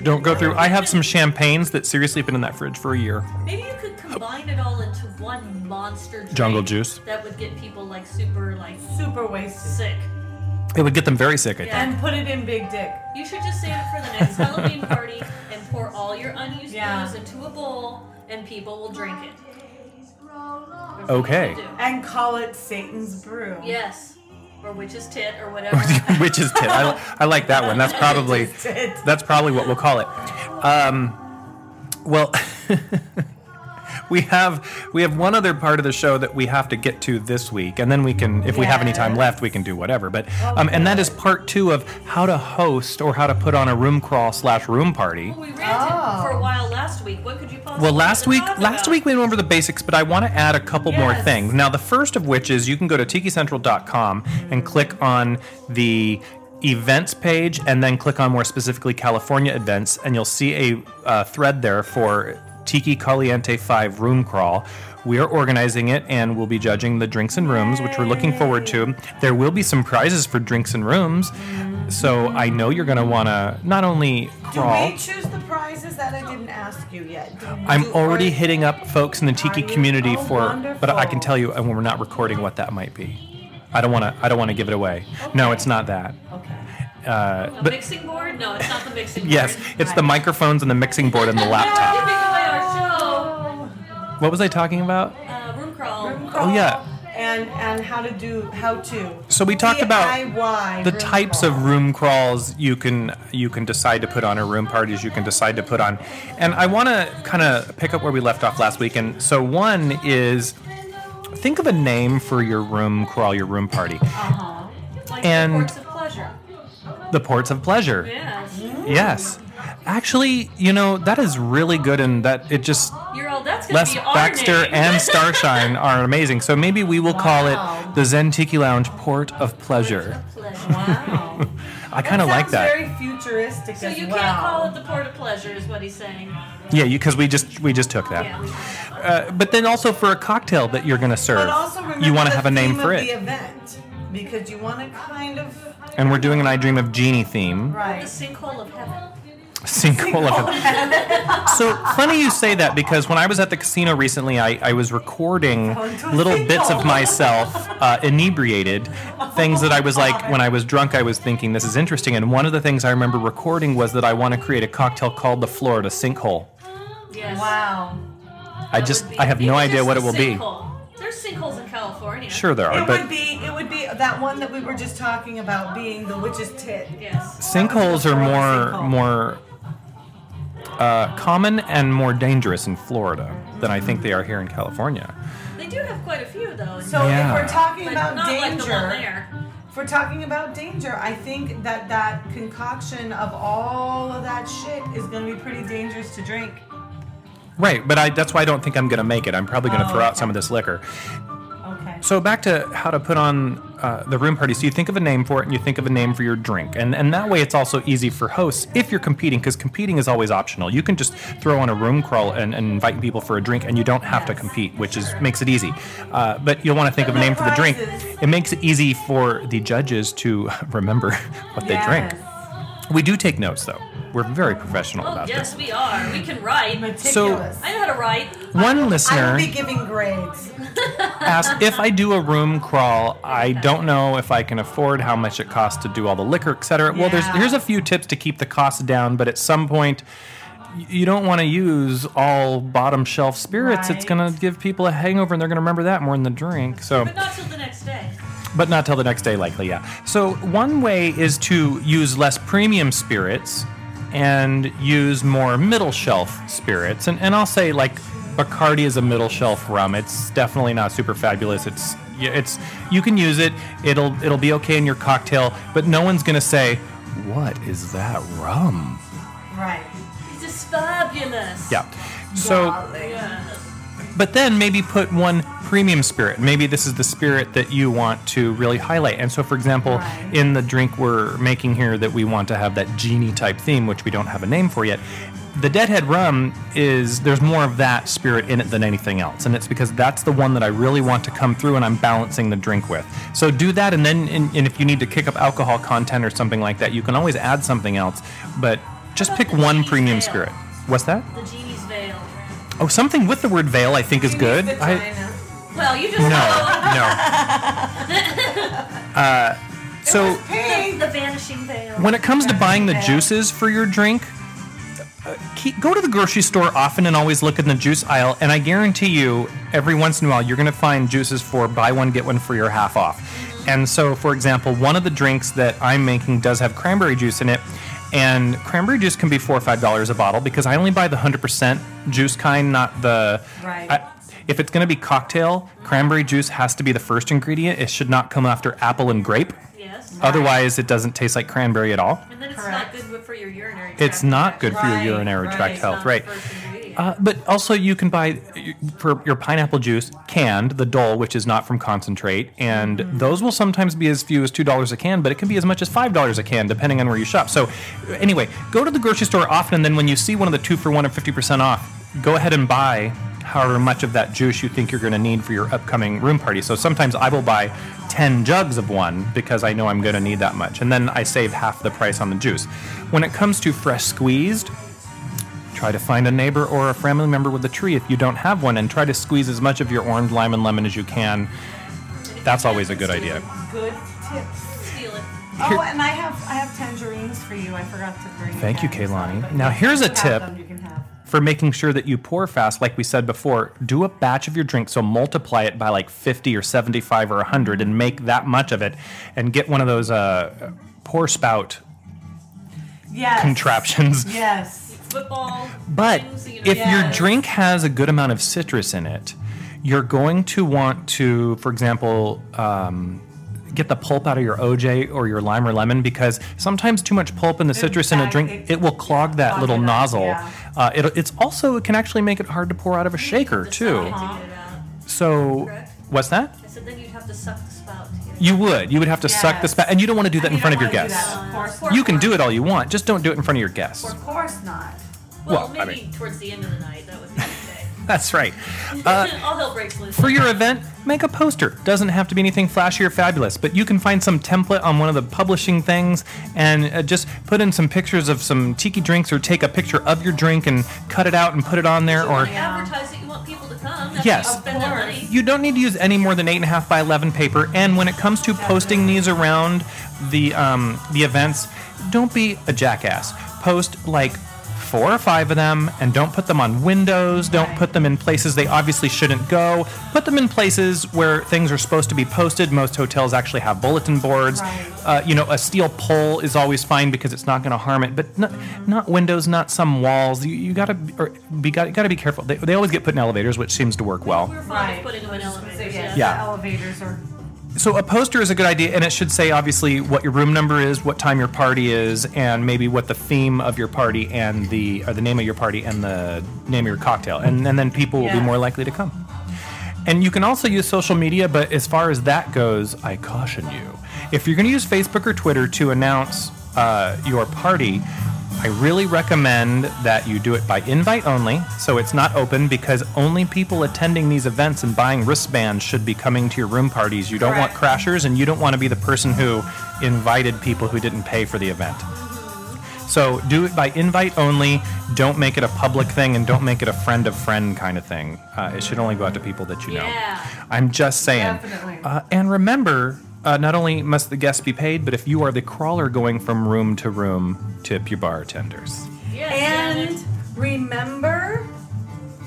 don't go through. I have some champagnes that seriously have been in that fridge for a year. Maybe you could combine it all into one monster drink Jungle juice. That would get people like super like Super wasted. sick. It would get them very sick. I think. Yeah. And put it in Big Dick. You should just save it for the next Halloween party and pour all your unused Yeah. booze into a bowl and people will drink it. That's what Okay. you do. And call it Satan's Brew. Yes. Or witch's tit or whatever. Witch's tit. I, I like that one. That's probably Witch's tit. that's probably what we'll call it. Um, well, we have we have one other part of the show that we have to get to this week, and then we can, if we have any time left, we can do whatever. But um, and that is part two of how to host or how to put on a room crawl slash room party. we ranted Oh. for a while last week. What could you possibly Well, last week, last about? week we went over the basics, but I want to add a couple more things. Now, the first of which is you can go to tikicentral.com and click on the events page, and then click on more specifically California events, and you'll see a uh, thread there for Tiki Caliente 5 Room Crawl. We are organizing it and we'll be judging the drinks and rooms, which we're looking forward to. There will be some prizes for drinks and rooms, so I know you're going to want to not only crawl. Do crawl. we choose the prizes? That I didn't ask you yet. Do- I'm do- already or- hitting up folks in the tiki you? community Oh, for, but I can tell you when we're not recording what that might be. I don't want to. I don't want to give it away. No, it's not that. Okay. Uh, A but mixing board? No, it's not the mixing board. yes, it's the microphones and the mixing board and the laptop. Giving away our show. What was I talking about? Uh, room crawl. Room Oh yeah. And and how to do how to. So we talked about the types crawl. of room crawls you can you can decide to put on or room parties you can decide to put on and i want to kind of pick up where we left off last week and so one is think of a name for your room crawl your room party Uh-huh. Like And- the courts of pleasure. The ports of pleasure. Yes. Yes. Actually, you know, that is really good and that it just You're all. That's gonna Les be our Baxter name. and Starshine are amazing. So maybe we will call it the Zen Tiki Lounge Port of Pleasure. Pleasure. Wow. I kind of like Sounds that. very futuristic So as you well. can't call it the port of pleasure, is what he's saying. Yeah, because we just we just took that. Yeah. Uh, but then also for a cocktail that you're going to serve, But also remember you want to have a name for it. the event because you want to kind of And we're doing an I Dream of Jeannie theme. Right. The sinkhole of heaven. Sinkhole of So funny you say that because when I was at the casino recently, I, I was recording Going to little bits of myself, uh, inebriated, things that I was like, when I was drunk, I was thinking this is interesting. And one of the things I remember recording was that I want to create a cocktail called the Florida Sinkhole. Yes. Wow. I That just, be- I have no idea what it will be. There's sinkholes in California. Sure, there are, It but would be it would be that one that we were just talking about being the witch's tit. Yes. sinkholes are more sinkhole. more uh, common and more dangerous in Florida than I think they are here in California. They do have quite a few though. So Yeah. if we're talking but about not like the one danger, there. if we're talking about danger, I think that that concoction of all of that shit is going to be pretty dangerous to drink. Right, but I, that's why I don't think I'm going to make it. I'm probably going to Oh, throw out okay. some of this liquor. So back to how to put on uh, the room party. So you think of a name for it, and you think of a name for your drink, and and that way it's also easy for hosts if you're competing, because competing is always optional. You can just throw on a room crawl and, and invite people for a drink, and you don't have to compete, which is makes it easy. Uh, but you'll want to think of a name for the drink. It makes it easy for the judges to remember what they drink. We do take notes, though. We're very professional Oh about yes, this. Yes, we are. We can write. Meticulous. I know how to write. One I listener will be giving grades. asked if I do a room crawl, I don't know if I can afford how much it costs to do all the liquor, etc. Well, there's here's a few tips to keep the costs down, but at some point you don't want to use all bottom shelf spirits. It's going to give people a hangover and they're going to remember that more than the drink. So But not till the next day. but not till the next day likely, yeah. So one way is to use less premium spirits and use more middle shelf spirits. And and I'll say like Bacardi is a middle shelf rum. It's definitely not super fabulous. It's it's you can use it. It'll it'll be okay in your cocktail, but no one's to say, "What is that rum?" Right. It's just fabulous. Yeah. So Yeah. But then maybe put one premium spirit. Maybe this is the spirit that you want to really highlight. And so, for example, Right. in the drink we're making here, that we want to have that genie type theme, which we don't have a name for yet. The Deadhead rum is there's more of that spirit in it than anything else, and it's because that's the one that I really want to come through, and I'm balancing the drink with. So do that, and then and, and if you need to kick up alcohol content or something like that, you can always add something else. But just pick one premium spirit. What's that? The genie's veil. Oh, something with the word veil I think is good. I, Vagina. Well, you just no, know no. Uh, so the, Pink. the vanishing veil. when it comes to buying the Yeah. juices for your drink, uh, keep, go to the grocery store often and always look in the juice aisle, and I guarantee you, every once in a while, you're going to find juices for buy one get one for your half off. And so, for example, one of the drinks that I'm making does have cranberry juice in it. And cranberry juice can be four or five dollars a bottle because I only buy the hundred percent juice kind, not the. Right. I- if it's going to be cocktail, cranberry juice has to be the first ingredient. It should not come after apple and grape. yes. Otherwise, it doesn't taste like cranberry at all. And then it's Correct. not good for your urinary tract. It's not good for your urinary right. tract It's health, Not right? The first ingredient. Uh, but also, you can buy for your pineapple juice canned, the Dole, which is not from concentrate, and those will sometimes be as few as two dollars a can, but it can be as much as five dollars a can, depending on where you shop. So, anyway, go to the grocery store often, and then when you see one of the two for one or fifty percent off, go ahead and buy however much of that juice you think you're going to need for your upcoming room party. So sometimes I will buy 10 jugs of one because I know I'm going to need that much. And then I save half the price on the juice. When it comes to fresh squeezed, try to find a neighbor or a family member with a tree if you don't have one and try to squeeze as much of your orange, lime, and lemon as you can. That's always a good idea. Good tips. Steal it. Oh, and I have I have tangerines for you. I forgot to bring. Thank you, them, Kaylani. Now, here's a tip. them, you can have. For making sure that you pour fast, like we said before, do a batch of your drink. So multiply it by like 50 or 75 or 100 and make that much of it and get one of those uh, pour spout Yes. contraptions. Yes. Football. But things, you know, if your drink has a good amount of citrus in it, you're going to want to, for example, um, get the pulp out of your OJ or your lime or lemon because sometimes too much pulp in the citrus in a drink it- it will clog that clog little it up, nozzle. yeah. Uh, it, it's also it can actually make it hard to pour out of a shaker too. to get it out. So what's that? I said then you'd have to suck You would. You would have to suck the Yes. spout, and you don't want to do that And in front of your wanna do guests. that, Of course, You can do it all you want, just don't do it in front of your guests. Of course not. Well, Well, I maybe mean- towards the end of the night, that would be okay. That's right. Uh, All hell breaks loose. for your event, make a poster. Doesn't have to be anything flashy or fabulous, but you can find some template on one of the publishing things and uh, just put in some pictures of some tiki drinks or take a picture of your drink and cut it out and put it on there. you Or advertise it. you want people to come. That's Yes. you spend that Of money. you don't need to use any more than eight and a half by eleven paper. And when it comes to posting these around the um, the events, don't be a jackass. Post like four or five of them, and don't put them on windows. Don't put them in places they obviously shouldn't go. Put them in places where things are supposed to be posted. Most hotels actually have bulletin boards. Right. Uh, you know, a steel pole is always fine because it's not going to harm it, but not, not windows, not some walls. You, you gotta be, or be got, gotta be careful. They, they always get put in elevators, which seems to work well. We were fond Right. putting them in elevators. Yeah. Yeah. Yeah. The elevators are. So a poster is a good idea, and it should say obviously what your room number is, what time your party is, and maybe what the theme of your party and the or the name of your party and the name of your cocktail, and, and then people will be more likely to come. And you can also use social media, but as far as that goes, I caution you. If you're going to use Facebook or Twitter to announce uh, your party, I really recommend that you do it by invite only, so it's not open because only people attending these events and buying wristbands should be coming to your room parties. You don't want crashers, and you don't want to be the person who invited people who didn't pay for the event. So do it by invite only. Don't make it a public thing, and don't make it a friend of friend kind of thing. Uh, it should only go out to people that you know. I'm just saying. Definitely. Uh, and remember, uh, not only must the guests be paid, but if you are the crawler going from room to room, tip your bartenders. Yes, And remember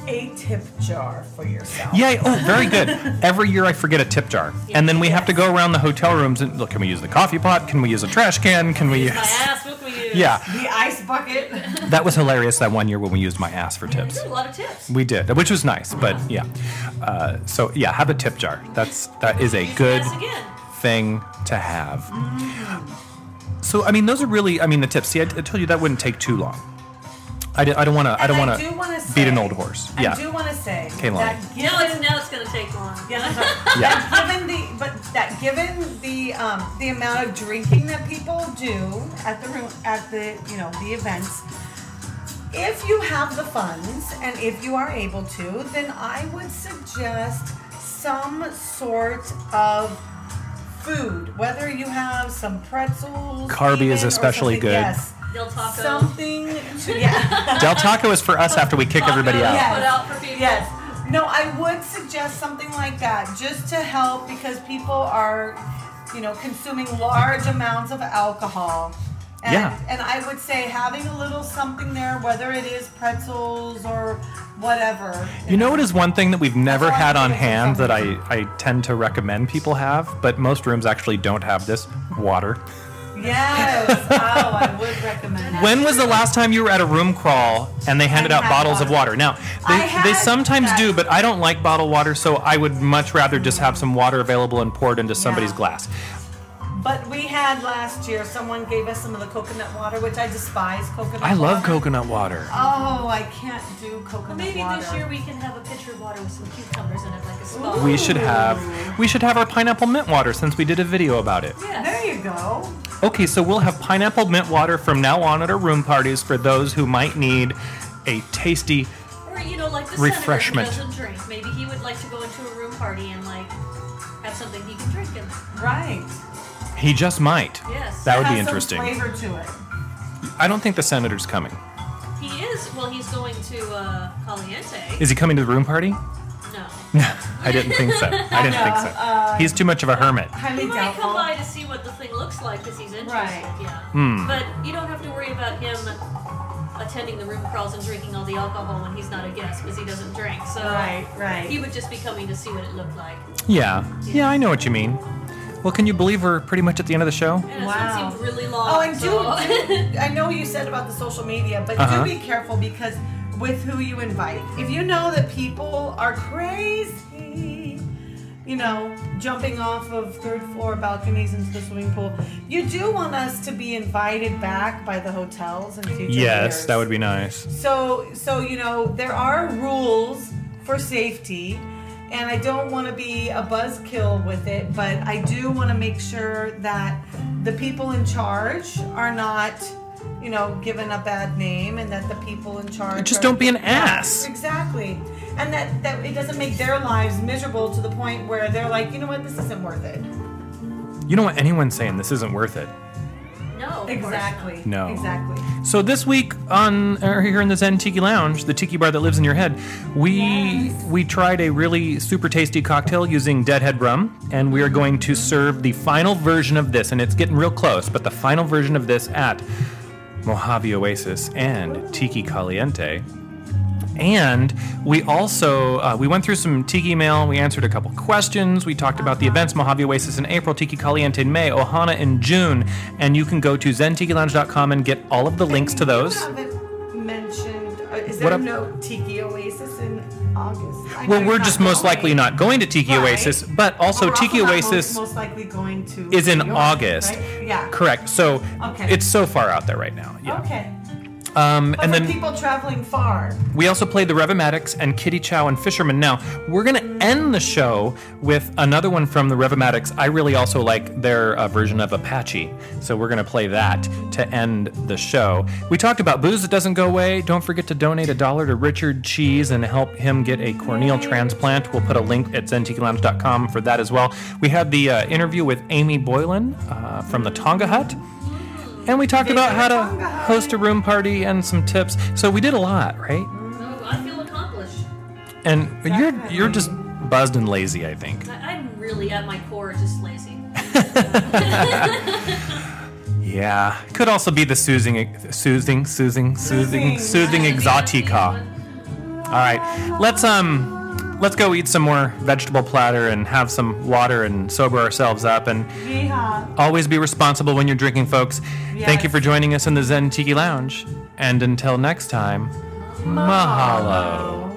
a tip jar for yourself. Yay! Oh, very good. Every year I forget a tip jar, and then we have to go around the hotel rooms and look. Can we use the coffee pot? Can we use a trash can? Can we Use use? my ass. What can we use? Yeah, The ice bucket. that was hilarious. That one year when we used my ass for We tips. did a lot of tips. We did, which was nice, but yeah. Uh, so yeah, have a tip jar. That's that is a good Yes again. Thing to have. So I mean, those are really. I mean, the tips. See, I, I told you that wouldn't take too long. I, don't want to. I don't And want do wanna to beat an old horse. Yeah. I do want to say Okay, Lonnie. that Now it's given, now it's gonna take long. yeah, that's right. Yeah. that given the but that given the um, the amount of drinking that people do at the room at the you know the events, if you have the funds and if you are able to, then I would suggest some sort of food. Whether you have some pretzels, Carby is especially good. Yes, Del Taco. something to yeah. Del Taco is for us after we kick everybody Tacos out. Yeah. Put out for people. Yes. No, I would suggest something like that just to help because people are, you know, consuming large amounts of alcohol. And, Yeah. and I would say having a little something there, whether it is pretzels or whatever. You know what is one thing that we've never had on hand that I. I tend to recommend people have, but most rooms actually don't have this water. Yes. oh, I would recommend that. When was the last time you were at a room crawl and they handed out bottles of water. water? Now, they, they sometimes that. do, but I don't like bottled water, so I would much rather just have some water available and poured into somebody's Yeah. glass. But we had last year, someone gave us some of the coconut water, which I despise coconut water. I love coconut water. Oh, I can't do coconut water. Maybe water. this year we can have a pitcher of water with some cucumbers in it, like a spa. We should have we should have our pineapple mint water since we did a video about it. Yes. There you go. Okay, so we'll have pineapple mint water from now on at our room parties for those who might need a tasty Or you know, like the Refreshment. senator who doesn't drink. Maybe he would like to go into a room party and like have something he can drink in. Right. He just might. Yes. That would be Has some interesting. flavor to it. I don't think the senator's coming. He is. Well, he's going to uh, Caliente. Is he coming to the room party? no. I didn't think so. I didn't think so. He's too much of a hermit. Highly He might come by to see what the thing looks like because he's interested. Right. Yeah. Hmm. But you don't have to worry about him attending the room crawls and drinking all the alcohol when he's not a guest because he doesn't drink. So Right, right. he would just be coming to see what it looked like. Yeah. Yeah, I know what you mean. Well, can you believe we're pretty much at the end of the show? And Wow. one seemed really long. Oh, and do, so- do I know you said about the social media, but Uh-huh. do be careful because with who you invite. If you know that people are crazy, you know, jumping off of third floor balconies into the swimming pool. You do want us to be invited back by the hotels in future Yes, years. that would be nice. So, so you know, there are rules for safety, and I don't want to be a buzzkill with it, but I do want to make sure that the people in charge are not, you know, given a bad name, and that the people in charge Just are- don't be an ass. Exactly, and that that it doesn't make their lives miserable to the point where they're like, you know what, this isn't worth it. You don't want anyone saying this isn't worth it. No. of course Exactly. No. Exactly. So this week on or here in the Zen Tiki Lounge, the tiki bar that lives in your head, we Yes. we tried a really super tasty cocktail using Deadhead rum, and we are going to serve the final version of this, and it's getting real close, but the final version of this at Mojave Oasis and Tiki Caliente. And we also uh, we went through some Tiki mail. We answered a couple questions. We talked about the events Mojave Oasis in April, Tiki Caliente in May, Ohana in June. And you can go to zentikilounge.com and get all of the links to those. Mentioned. Uh, is there no Tiki Oasis in August? I Well, we're just most going. likely not going to Tiki Right. Oasis, but also Tiki not Oasis most, most likely going to is in York, August. right? Yeah. Correct. So Okay. it's so far out there right now. Yeah. Okay. Um, and then people traveling far, We also played the Revomatics and Kitty Chow and Fisherman. Now, we're going to end the show with another one from the Revomatics. I really also like their uh, version of Apache, so we're going to play that to end the show. We talked about booze that doesn't go away. Don't forget to donate a dollar to Richard Cheese and help him get a corneal transplant. We'll put a link at zentikilounge.com for that as well. We had the uh, interview with Amy Boylan uh, from the Tonga Hut. And we talked about how to host a room party and some tips. So we did a lot, right? No, I feel accomplished. And you're you're just buzzed and lazy, I think. I, I'm really at my core just lazy. Yeah, could also be the soothing, soothing, soothing, soothing, Soothing. soothing exotica. All right, let's um, let's go eat some more vegetable platter and have some water and sober ourselves up and yeehaw. always be responsible when you're drinking, folks. Thank you for joining us in the Zen Tiki Lounge, and until next time, mahalo.